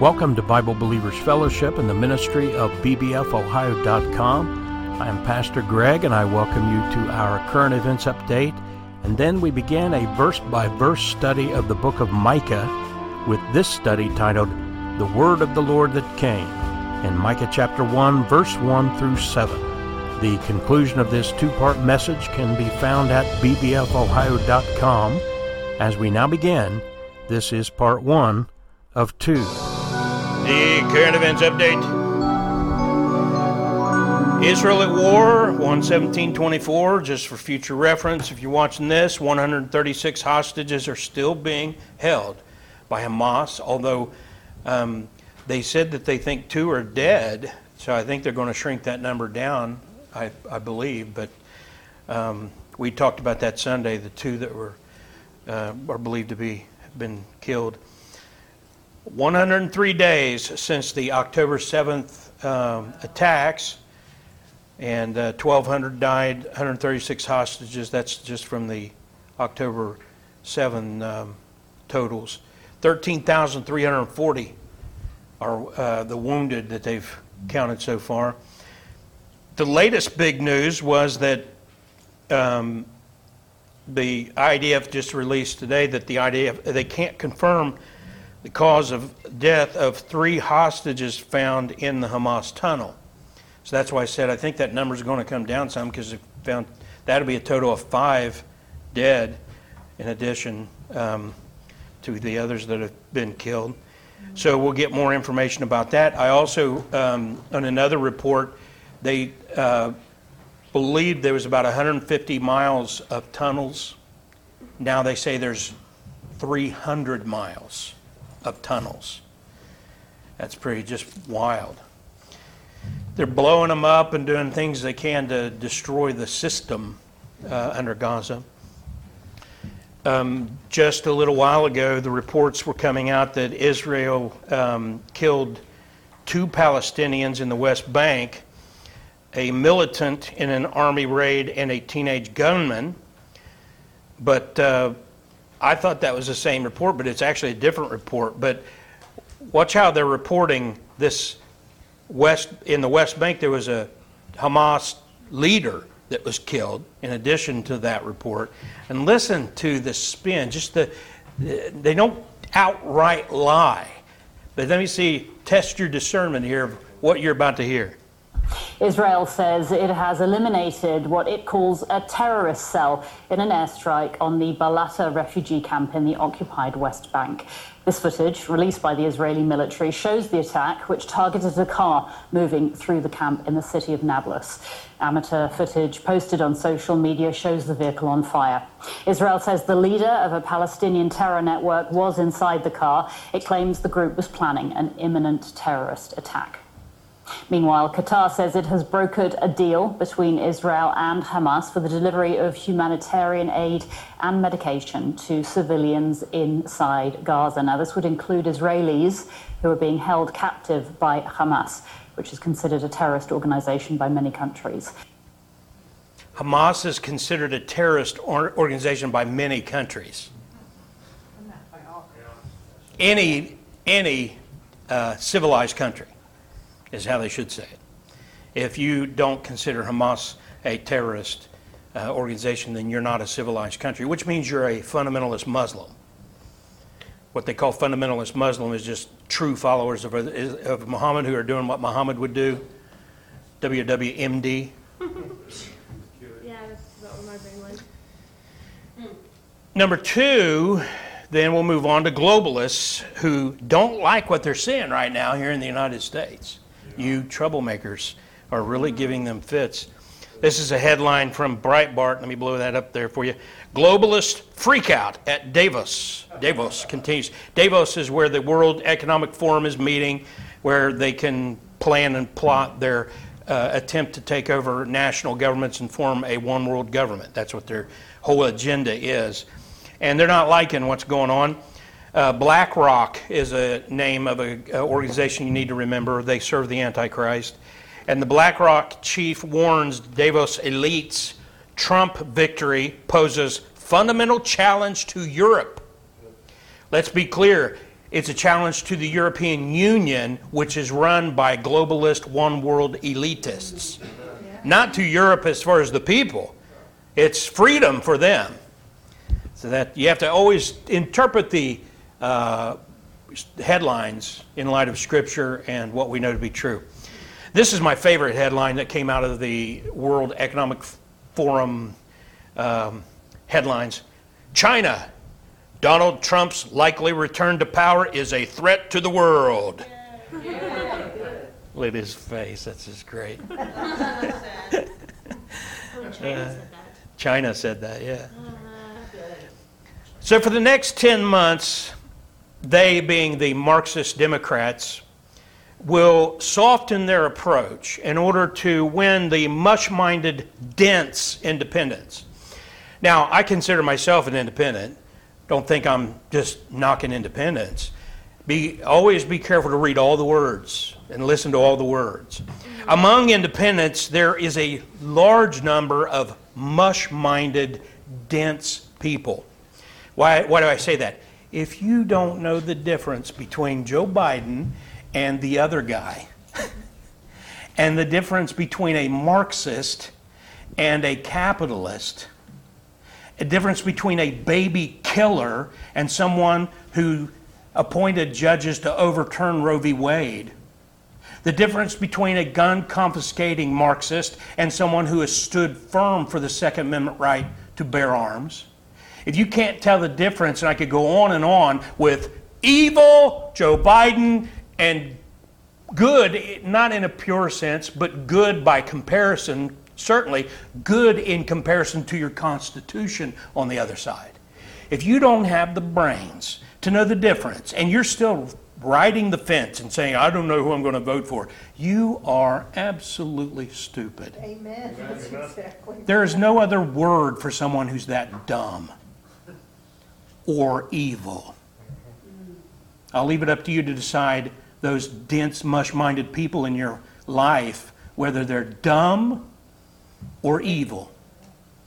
Welcome to Bible Believers Fellowship and the ministry of bbfohio.com. I am Pastor Greg and I welcome you to our current events update. And then we begin a verse by verse study of the book of Micah with this study titled The Word of the Lord That Came in Micah chapter 1, verse 1 through 7. The conclusion of this two part message can be found at bbfohio.com. As we now begin, this is part 1 of 2. The current events update. Israel at war, 11724, just for future reference. If you're watching this, 136 hostages are still being held by Hamas, although um, they said that they think two are dead. So I think they're going to shrink that number down, I, I believe. But um, we talked about that Sunday, the two that were uh, are believed to be have been killed. 103 days since the October 7th um, attacks, and uh, 1,200 died, 136 hostages. That's just from the October 7 um, totals. 13,340 are uh, the wounded that they've counted so far. The latest big news was that um, the IDF just released today that the IDF they can't confirm the cause of death of three hostages found in the Hamas tunnel. So that's why I said I think that number is going to come down some because they found that'll be a total of five dead, in addition um, to the others that have been killed. So we'll get more information about that. I also, um, on another report, they uh, believed there was about 150 miles of tunnels. Now they say there's 300 miles of tunnels. That's pretty just wild. They're blowing them up and doing things they can to destroy the system uh, under Gaza. Um, just a little while ago, the reports were coming out that Israel um, killed two Palestinians in the West Bank, a militant in an army raid, and a teenage gunman. But uh, I thought that was the same report, but it's actually a different report. But watch how they're reporting this west in the West Bank. There was a Hamas leader that was killed. In addition to that report, and listen to the spin. Just the they don't outright lie. But let me see. Test your discernment here of what you're about to hear. Israel says it has eliminated what it calls a terrorist cell in an airstrike on the Balata refugee camp in the occupied West Bank. This footage, released by the Israeli military, shows the attack, which targeted a car moving through the camp in the city of Nablus. Amateur footage posted on social media shows the vehicle on fire. Israel says the leader of a Palestinian terror network was inside the car. It claims the group was planning an imminent terrorist attack. Meanwhile, Qatar says it has brokered a deal between Israel and Hamas for the delivery of humanitarian aid and medication to civilians inside Gaza. Now, this would include Israelis who are being held captive by Hamas, which is considered a terrorist organization by many countries. Hamas is considered a terrorist organization by many countries. Any, any uh, civilized country is how they should say it. If you don't consider Hamas a terrorist uh, organization, then you're not a civilized country, which means you're a fundamentalist Muslim. What they call fundamentalist Muslim is just true followers of, of Muhammad who are doing what Muhammad would do. WWMD. yeah, that's what my brain was. Number two, then we'll move on to globalists who don't like what they're seeing right now here in the United States you troublemakers are really giving them fits. This is a headline from Breitbart. Let me blow that up there for you. Globalist freakout at Davos. Davos continues. Davos is where the World Economic Forum is meeting, where they can plan and plot their uh, attempt to take over national governments and form a one world government. That's what their whole agenda is. And they're not liking what's going on. Uh, BlackRock is a name of an organization you need to remember. They serve the Antichrist. And the BlackRock chief warns Davos elites Trump victory poses fundamental challenge to Europe. Let's be clear It's a challenge to the European Union, which is run by globalist one world elitists. Not to Europe as far as the people, it's freedom for them. So that you have to always interpret the uh, headlines in light of Scripture and what we know to be true. This is my favorite headline that came out of the World Economic Forum um, headlines China, Donald Trump's likely return to power is a threat to the world. Look at his face, that's just great. Uh, China said that, yeah. So for the next 10 months, they, being the Marxist Democrats, will soften their approach in order to win the mush minded, dense independents. Now, I consider myself an independent. Don't think I'm just knocking independence. Be, always be careful to read all the words and listen to all the words. Mm-hmm. Among independents, there is a large number of mush minded, dense people. Why, why do I say that? If you don't know the difference between Joe Biden and the other guy, and the difference between a Marxist and a capitalist, a difference between a baby killer and someone who appointed judges to overturn Roe v. Wade, the difference between a gun confiscating Marxist and someone who has stood firm for the Second Amendment right to bear arms. If you can't tell the difference, and I could go on and on with evil, Joe Biden, and good, not in a pure sense, but good by comparison, certainly good in comparison to your Constitution on the other side. If you don't have the brains to know the difference, and you're still riding the fence and saying, I don't know who I'm going to vote for, you are absolutely stupid. Amen. That's exactly. There is no other word for someone who's that dumb or evil. I'll leave it up to you to decide those dense, mush minded people in your life whether they're dumb or evil.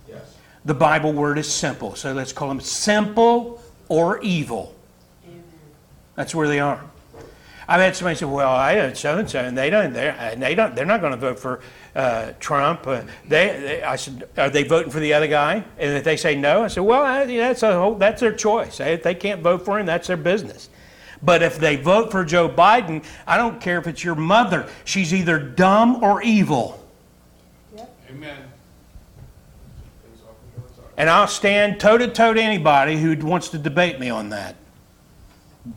Yes. The Bible word is simple, so let's call them simple or evil. That's where they are. I've had somebody say, "Well, I don't so and so, and they don't. They're, and they don't. They're not going to vote for uh, Trump." Uh, they, they, I said, "Are they voting for the other guy?" And if they say no, I said, "Well, I, that's a whole, that's their choice. If they can't vote for him, that's their business." But if they vote for Joe Biden, I don't care if it's your mother. She's either dumb or evil. Amen. And I'll stand toe to toe to anybody who wants to debate me on that.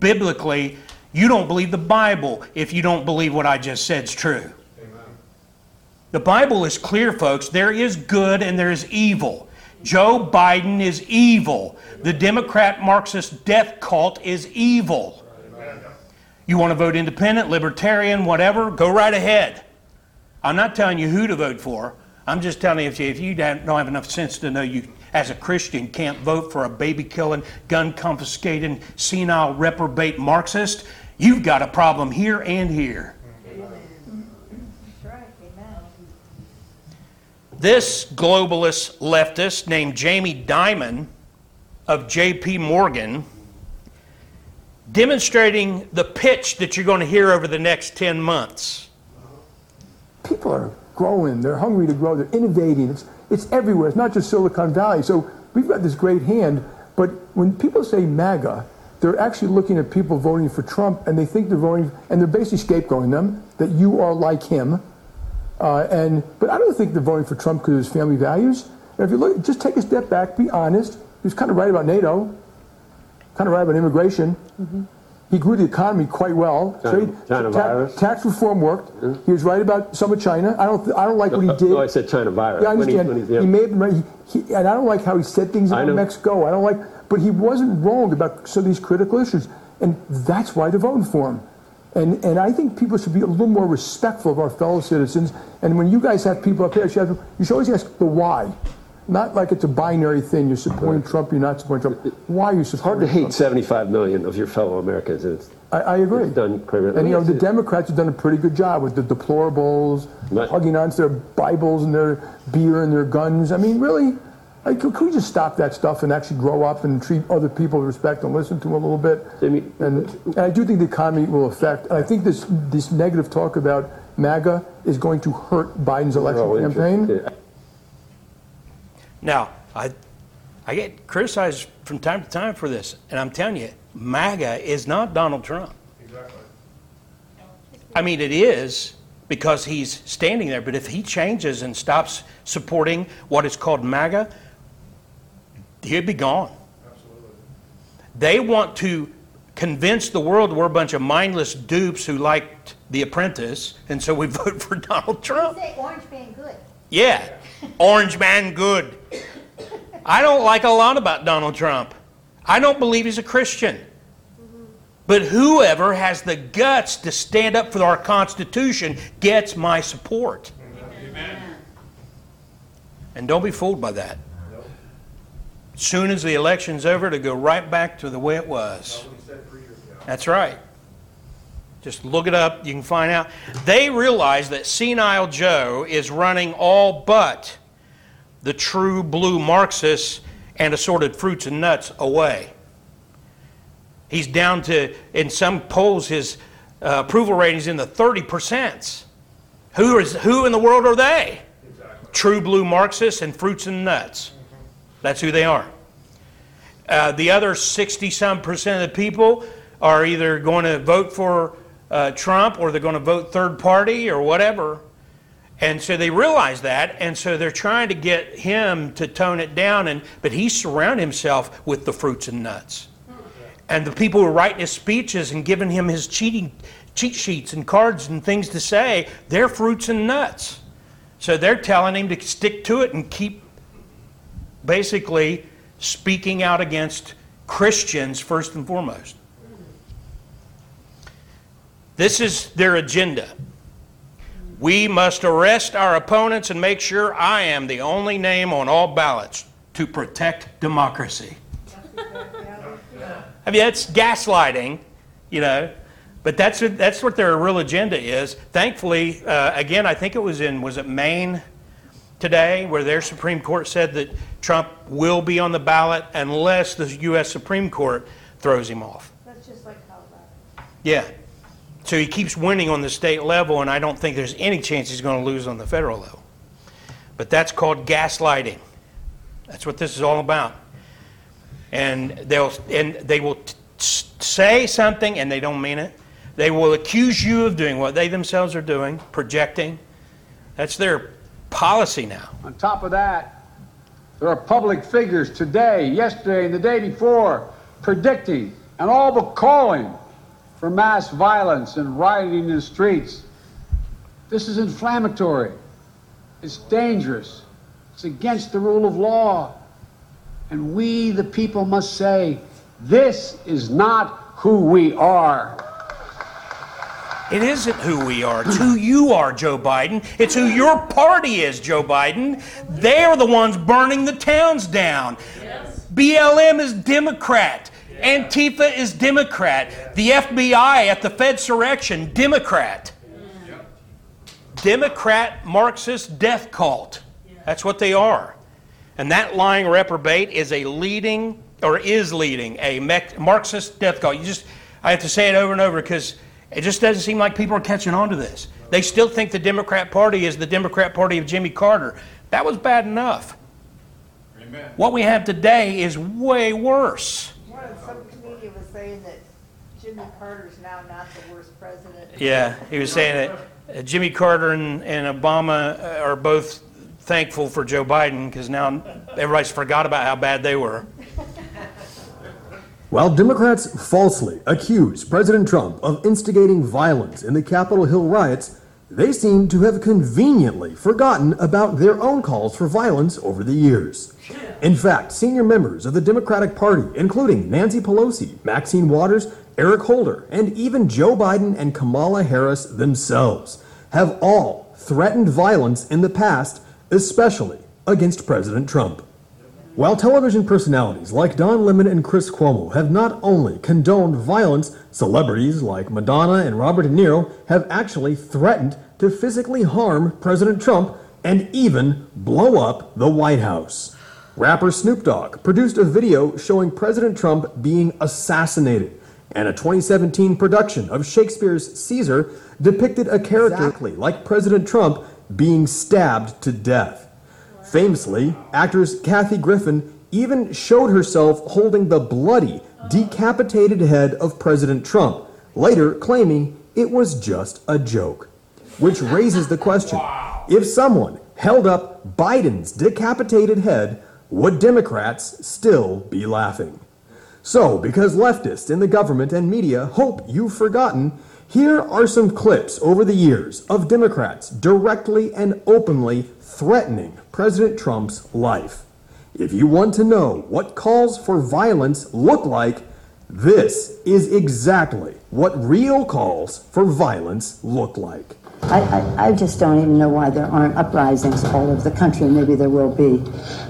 Biblically, you don't believe the Bible if you don't believe what I just said is true. Amen. The Bible is clear, folks. There is good and there is evil. Joe Biden is evil. The Democrat Marxist death cult is evil. You want to vote independent, libertarian, whatever, go right ahead. I'm not telling you who to vote for. I'm just telling you if you, if you don't have enough sense to know you, as a Christian, can't vote for a baby killing, gun confiscating, senile reprobate Marxist, you've got a problem here and here. That's right, amen. This globalist leftist named Jamie Dimon of JP Morgan demonstrating the pitch that you're going to hear over the next 10 months. people are growing, they're hungry to grow, they're innovating. It's, it's everywhere. It's not just Silicon Valley. So we've got this great hand, but when people say MAGA, they're actually looking at people voting for Trump and they think they're voting, and they're basically scapegoating them that you are like him. Uh, and but I don't think they're voting for Trump because of his family values. And if you look, just take a step back, be honest. He was kind of right about NATO, kind of right about immigration. He grew the economy quite well. China- Trade- China virus. Tax reform worked. He was right about some of China. I don't. I don't like what he did. No, I said China virus. Yeah, I When he- understand. when he, he- yeah. may have been right. He, he, and I don't like how he said things I about know. Mexico. I don't like, but he wasn't wrong about some of these critical issues, and that's why they're voting for him. And and I think people should be a little more respectful of our fellow citizens. And when you guys have people up here, you should, you should always ask the why, not like it's a binary thing. You're supporting Trump. You're not supporting Trump. Why are you It's hard supporting? to hate Trump? 75 million of your fellow Americans. It's, I, I agree. It's done quite. And you know, the Democrats have done a pretty good job with the deplorables, Right. hugging onto their Bibles and their beer and their guns. I mean, really, Like, could, could we just stop that stuff and actually grow up and treat other people with respect and listen to them a little bit? Jimmy, And, and I do think the economy will affect. And I think this this negative talk about MAGA is going to hurt Biden's election campaign. Now, I, I get criticized from time to time for this, and I'm telling you, MAGA is not Donald Trump. Exactly. I mean, it is because he's standing there, but if he changes and stops supporting what is called MAGA, he'd be gone. Absolutely. They want to convince the world we're a bunch of mindless dupes who liked The Apprentice, and so we vote for Donald Trump. Say orange man good. Yeah, orange man good. I don't like a lot about Donald Trump. I don't believe he's a Christian. But whoever has the guts to stand up for our Constitution gets my support. Amen. And don't be fooled by that. Soon as the election's over, to go right back to the way it was. That's right. Just look it up, you can find out. They realize that Senile Joe is running all but the true blue Marxists and assorted fruits and nuts away. He's down to, in some polls, his uh, approval rating's in the 30%. Who, is, who in the world are they? True blue Marxists and fruits and nuts. That's who they are. Uh, the other 60 some percent of the people are either going to vote for uh, Trump or they're going to vote third party or whatever. And so they realize that, and so they're trying to get him to tone it down. And but he's surrounded himself with the fruits and nuts, and the people who are writing his speeches and giving him his cheating cheat sheets and cards and things to say, they're fruits and nuts. So they're telling him to stick to it and keep basically speaking out against Christians first and foremost. This is their agenda. We must arrest our opponents and make sure I am the only name on all ballots to protect democracy. I mean, that's gaslighting, you know, but that's what, that's what their real agenda is. Thankfully, uh, again, I think it was in, was it Maine today, where their Supreme Court said that Trump will be on the ballot unless the U.S. Supreme Court throws him off. That's just like Colorado. Yeah. So he keeps winning on the state level, and I don't think there's any chance he's going to lose on the federal level. But that's called gaslighting. That's what this is all about. And they'll and they will t- s- say something and they don't mean it. They will accuse you of doing what they themselves are doing, projecting. That's their policy now. On top of that, there are public figures today, yesterday, and the day before predicting and all but calling for mass violence and rioting in the streets. This is inflammatory. It's dangerous. It's against the rule of law. And we, the people, must say, this is not who we are. It isn't who we are. It's who you are, Joe Biden. It's who your party is, Joe Biden. They're the ones burning the towns down. BLM is Democrat. Antifa is Democrat. The FBI at the Fedsurrection, Democrat. Democrat Marxist death cult. That's what they are. And that lying reprobate is a leading, or is leading, a Marxist death cult. You just, I have to say it over and over because it just doesn't seem like people are catching on to this. They still think the Democrat Party is the Democrat Party of Jimmy Carter. That was bad enough. Amen. What we have today is way worse. One of some comedian was saying that Jimmy Carter's now not the worst president. Yeah, he was saying that uh, Jimmy Carter and, and Obama uh, are both thankful for Joe Biden because now everybody's forgot about how bad they were. While Democrats falsely accuse President Trump of instigating violence in the Capitol Hill riots, they seem to have conveniently forgotten about their own calls for violence over the years. In fact, senior members of the Democratic Party, including Nancy Pelosi, Maxine Waters, Eric Holder, and even Joe Biden and Kamala Harris themselves, have all threatened violence in the past, especially against President Trump. While television personalities like Don Lemon and Chris Cuomo have not only condoned violence, celebrities like Madonna and Robert De Niro have actually threatened to physically harm President Trump and even blow up the White House. Rapper Snoop Dogg produced a video showing President Trump being assassinated, and a 2017 production of Shakespeare's Caesar depicted a character exactly like President Trump being stabbed to death. Famously, actress Kathy Griffin even showed herself holding the bloody, decapitated head of President Trump, later claiming it was just a joke. Which raises the question if someone held up Biden's decapitated head, would Democrats still be laughing? So, because leftists in the government and media hope you've forgotten, here are some clips over the years of Democrats directly and openly threatening President Trump's life. If you want to know what calls for violence look like, this is exactly what real calls for violence look like. I, I, I, just don't even know why there aren't uprisings all over the country. Maybe there will be.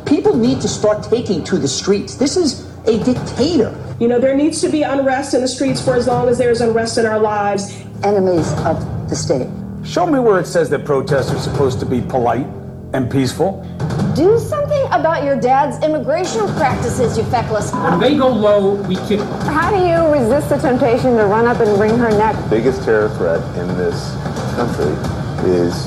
People need to start taking to the streets. This is a dictator. You know, there needs to be unrest in the streets for as long as there's unrest in our lives. Enemies of the state. Show me where it says that protests are supposed to be polite and peaceful. Do something about your dad's immigration practices, you feckless. When they go low, we kick them. How do you resist the temptation to run up and wring her neck? The biggest terror threat in this country is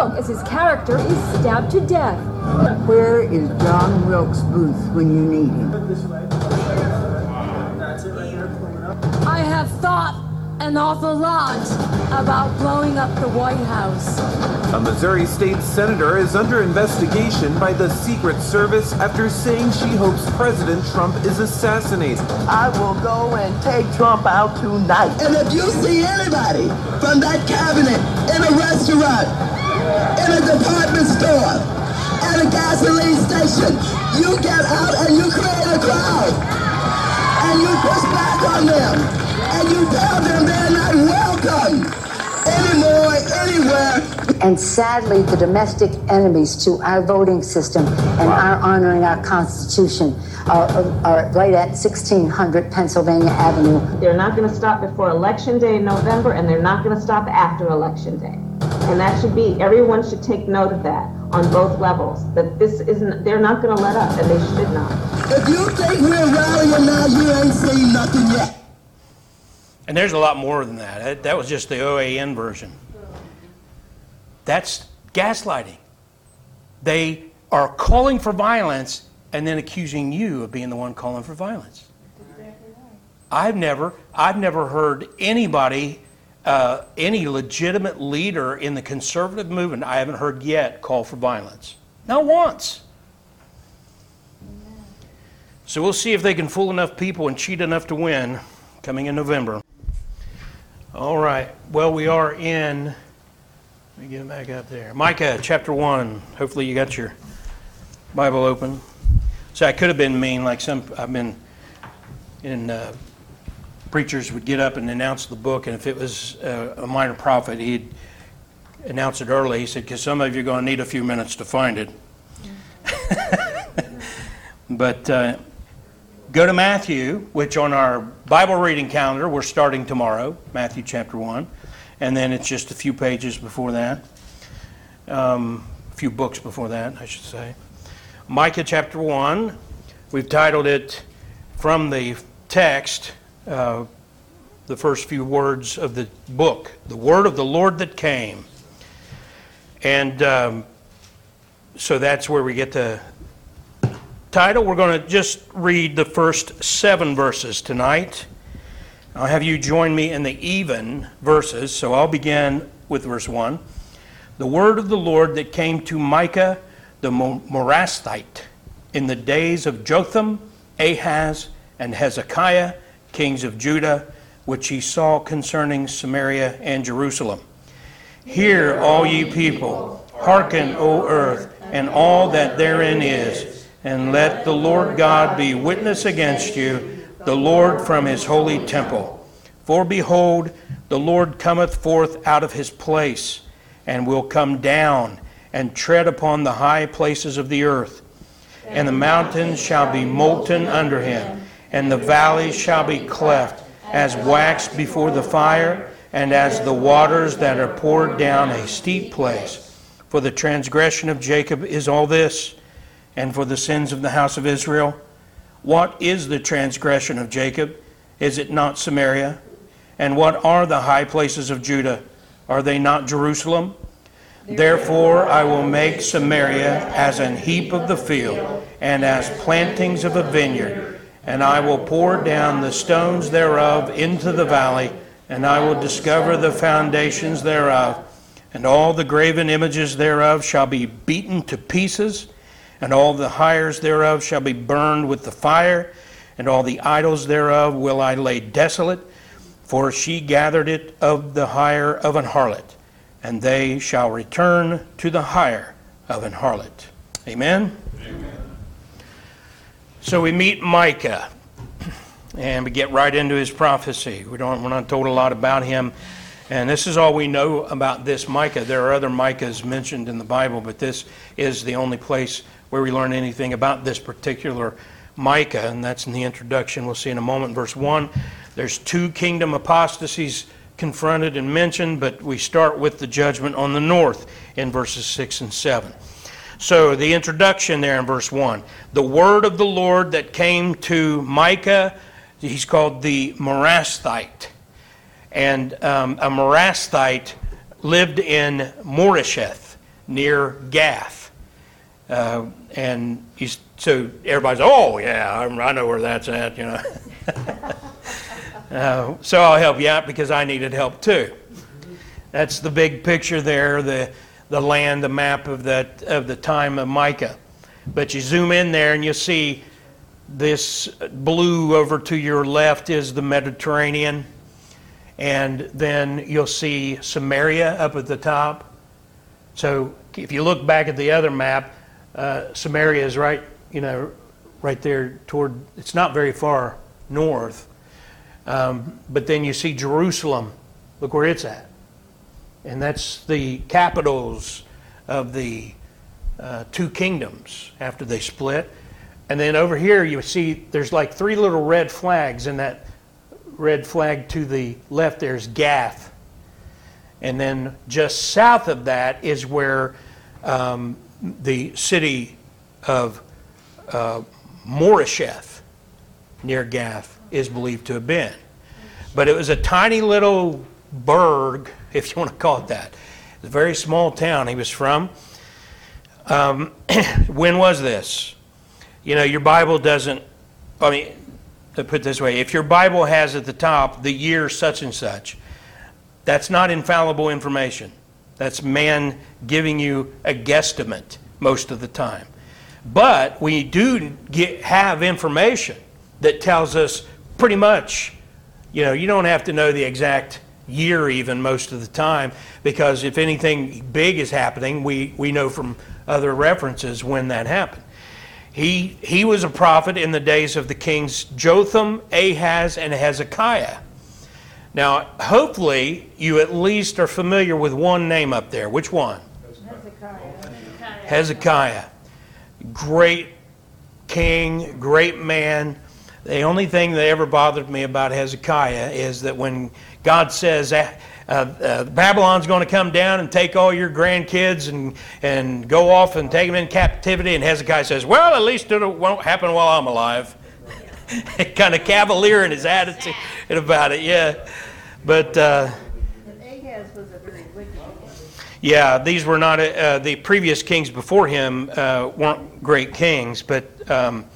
Look, as his character is stabbed to death. Where is John Wilkes Booth when you need him? I have thought an awful lot about blowing up the White House. A Missouri state senator is under investigation by the Secret Service after saying she hopes President Trump is assassinated. I will go and take Trump out tonight. And if you see anybody from that cabinet in a restaurant, in a department store, at a gasoline station, you get out and you create a crowd. And you push back on them and you tell them they're not welcome anymore, anywhere. And sadly, the domestic enemies to our voting system and our honoring our Constitution are, are right at 1600 Pennsylvania Avenue. They're not going to stop before Election Day in November, and they're not going to stop after Election Day. And that should be, everyone should take note of that on both levels, that this isn't, they're not going to let up, and they should not. If you think we're rallying now, you ain't seen nothing yet. And there's a lot more than that. That was just the OAN version. That's gaslighting. They are calling for violence and then accusing you of being the one calling for violence. I've never, I've never heard anybody, uh, any legitimate leader in the conservative movement, I haven't heard yet call for violence. Not once. So we'll see if they can fool enough people and cheat enough to win coming in November. All right. Well, we are in. Let me get back up there. Micah chapter 1. Hopefully, you got your Bible open. So I could have been mean, like some. I've been in. Uh, preachers would get up and announce the book, and if it was uh, a minor prophet, he'd announce it early. He said, because some of you are going to need a few minutes to find it. but uh, Go to Matthew, which on our Bible reading calendar, we're starting tomorrow, Matthew chapter 1. And then it's just a few pages before that, um, a few books before that, I should say. Micah chapter 1, we've titled it from the text, uh, the first few words of the book, The Word of the Lord That Came. And um, so that's where we get the title. We're going to just read the first seven verses tonight. I'll have you join me in the even verses, so I'll begin with verse 1. The word of the Lord that came to Micah the Morasthite in the days of Jotham, Ahaz, and Hezekiah, kings of Judah, which he saw concerning Samaria and Jerusalem. Hear, all ye people, hearken, O earth, and all that therein is. And let the Lord God be witness against you, the Lord from his holy temple. For behold, the Lord cometh forth out of his place, and will come down and tread upon the high places of the earth. And the mountains shall be molten under him, and the valleys shall be cleft as wax before the fire, and as the waters that are poured down a steep place. For the transgression of Jacob is all this, and for the sins of the house of Israel. What is the transgression of Jacob? Is it not Samaria? And what are the high places of Judah? Are they not Jerusalem? Therefore I will make Samaria as an heap of the field, and as plantings of a vineyard. And I will pour down the stones thereof into the valley, and I will discover the foundations thereof. And all the graven images thereof shall be beaten to pieces, and all the hires thereof shall be burned with the fire, and all the idols thereof will I lay desolate, for she gathered it of the hire of an harlot and they shall return to the hire of an harlot. Amen? Amen. So we meet Micah, and we get right into his prophecy. We don't, we're not told a lot about him, and this is all we know about this Micah. There are other Micahs mentioned in the Bible, but this is the only place where we learn anything about this particular Micah, and that's in the introduction. We'll see in a moment. Verse 1 there's two kingdom apostasies confronted and mentioned, but we start with the judgment on the north in verses 6 and 7. So, the introduction there in verse 1 the word of the Lord that came to Micah, he's called the Morasthite. And um, a Morasthite lived in Moresheth near Gath. Uh, and he's, so everybody's, oh, yeah, I know where that's at, you know. Uh, so I'll help you out because I needed help too. That's the big picture there, the, the land, the map of, that, of the time of Micah. But you zoom in there and you see this blue over to your left is the Mediterranean. And then you'll see Samaria up at the top. So if you look back at the other map, uh, Samaria is right, you know, right there toward, it's not very far north. Um, but then you see Jerusalem. Look where it's at. And that's the capitals of the uh, two kingdoms after they split. And then over here you see there's like three little red flags, and that red flag to the left there's Gath. And then just south of that is where um, the city of uh, near Gath is believed to have been. But it was a tiny little burg, if you want to call it that. It's a very small town he was from. Um, when was this? You know, your Bible doesn't, I mean, to put this way, if your Bible has at the top the year such and such, that's not infallible information. That's man giving you a guesstimate most of the time. But we do get, have information that tells us pretty much, you know, you don't have to know the exact year even most of the time because if anything big is happening, we, we know from other references when that happened. He, he was a prophet in the days of the kings Jotham, Ahaz, and Hezekiah. Now, hopefully, you at least are familiar with one name up there. Which one? Hezekiah. Hezekiah. Great king, great man. The only thing that ever bothered me about Hezekiah is that when God says, uh, uh, Babylon's going to come down and take all your grandkids and, and go off and take them in captivity, and Hezekiah says, Well, at least it won't happen while I'm alive. kind of cavalier in his attitude about it, yeah. But. Uh, yeah, these were not uh, the previous kings before him uh, weren't great kings, but um,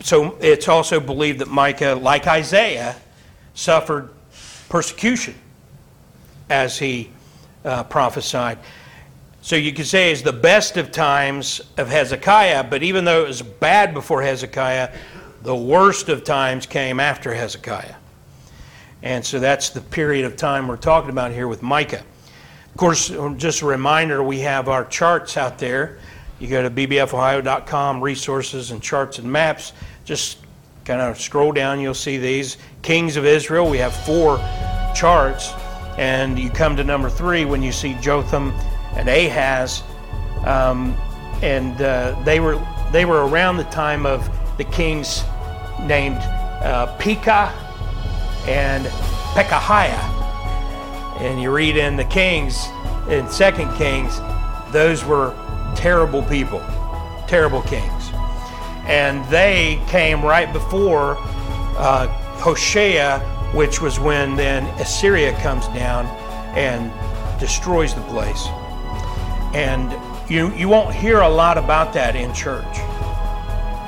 so it's also believed that Micah, like Isaiah, suffered persecution as he uh, prophesied. So you could say it's the best of times of Hezekiah, but even though it was bad before Hezekiah, the worst of times came after Hezekiah. And so that's the period of time we're talking about here with Micah. Of course, just a reminder we have our charts out there You go to bbfohio.com, resources and charts and maps. Just kind of scroll down, you'll see these. Kings of Israel, we have four charts. And you come to number three when you see Jotham and Ahaz. Um, and uh, they were they were around the time of the kings named uh, Pekah and Pekahiah. And you read in the Kings, in Second Kings, those were terrible people, terrible kings. And they came right before uh, Hoshea, which was when then Assyria comes down and destroys the place. And you, you won't hear a lot about that in church.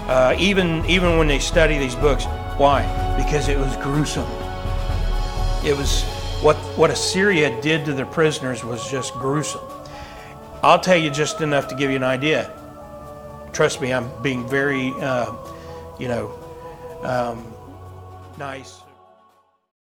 Uh, even, even when they study these books. Why? Because it was gruesome. It was what, what Assyria did to their prisoners was just gruesome. I'll tell you just enough to give you an idea. Trust me, I'm being very, uh, you know, um, nice.